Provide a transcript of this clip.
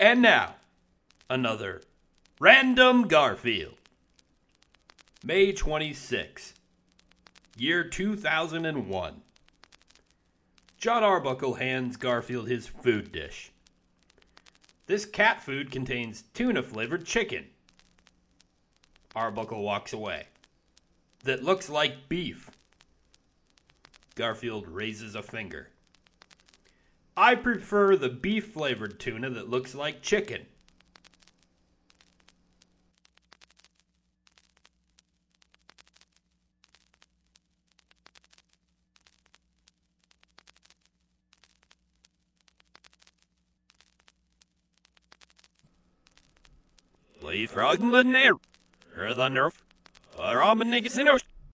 And now, another Random Garfield. May 26, year 2001. John Arbuckle hands Garfield his food dish. This cat food contains tuna flavored chicken. Arbuckle walks away. That looks like beef. Garfield raises a finger. I prefer the beef flavored tuna that looks like chicken. Leave frog in the near. Or the nerf. Or I'm a nigga sinners.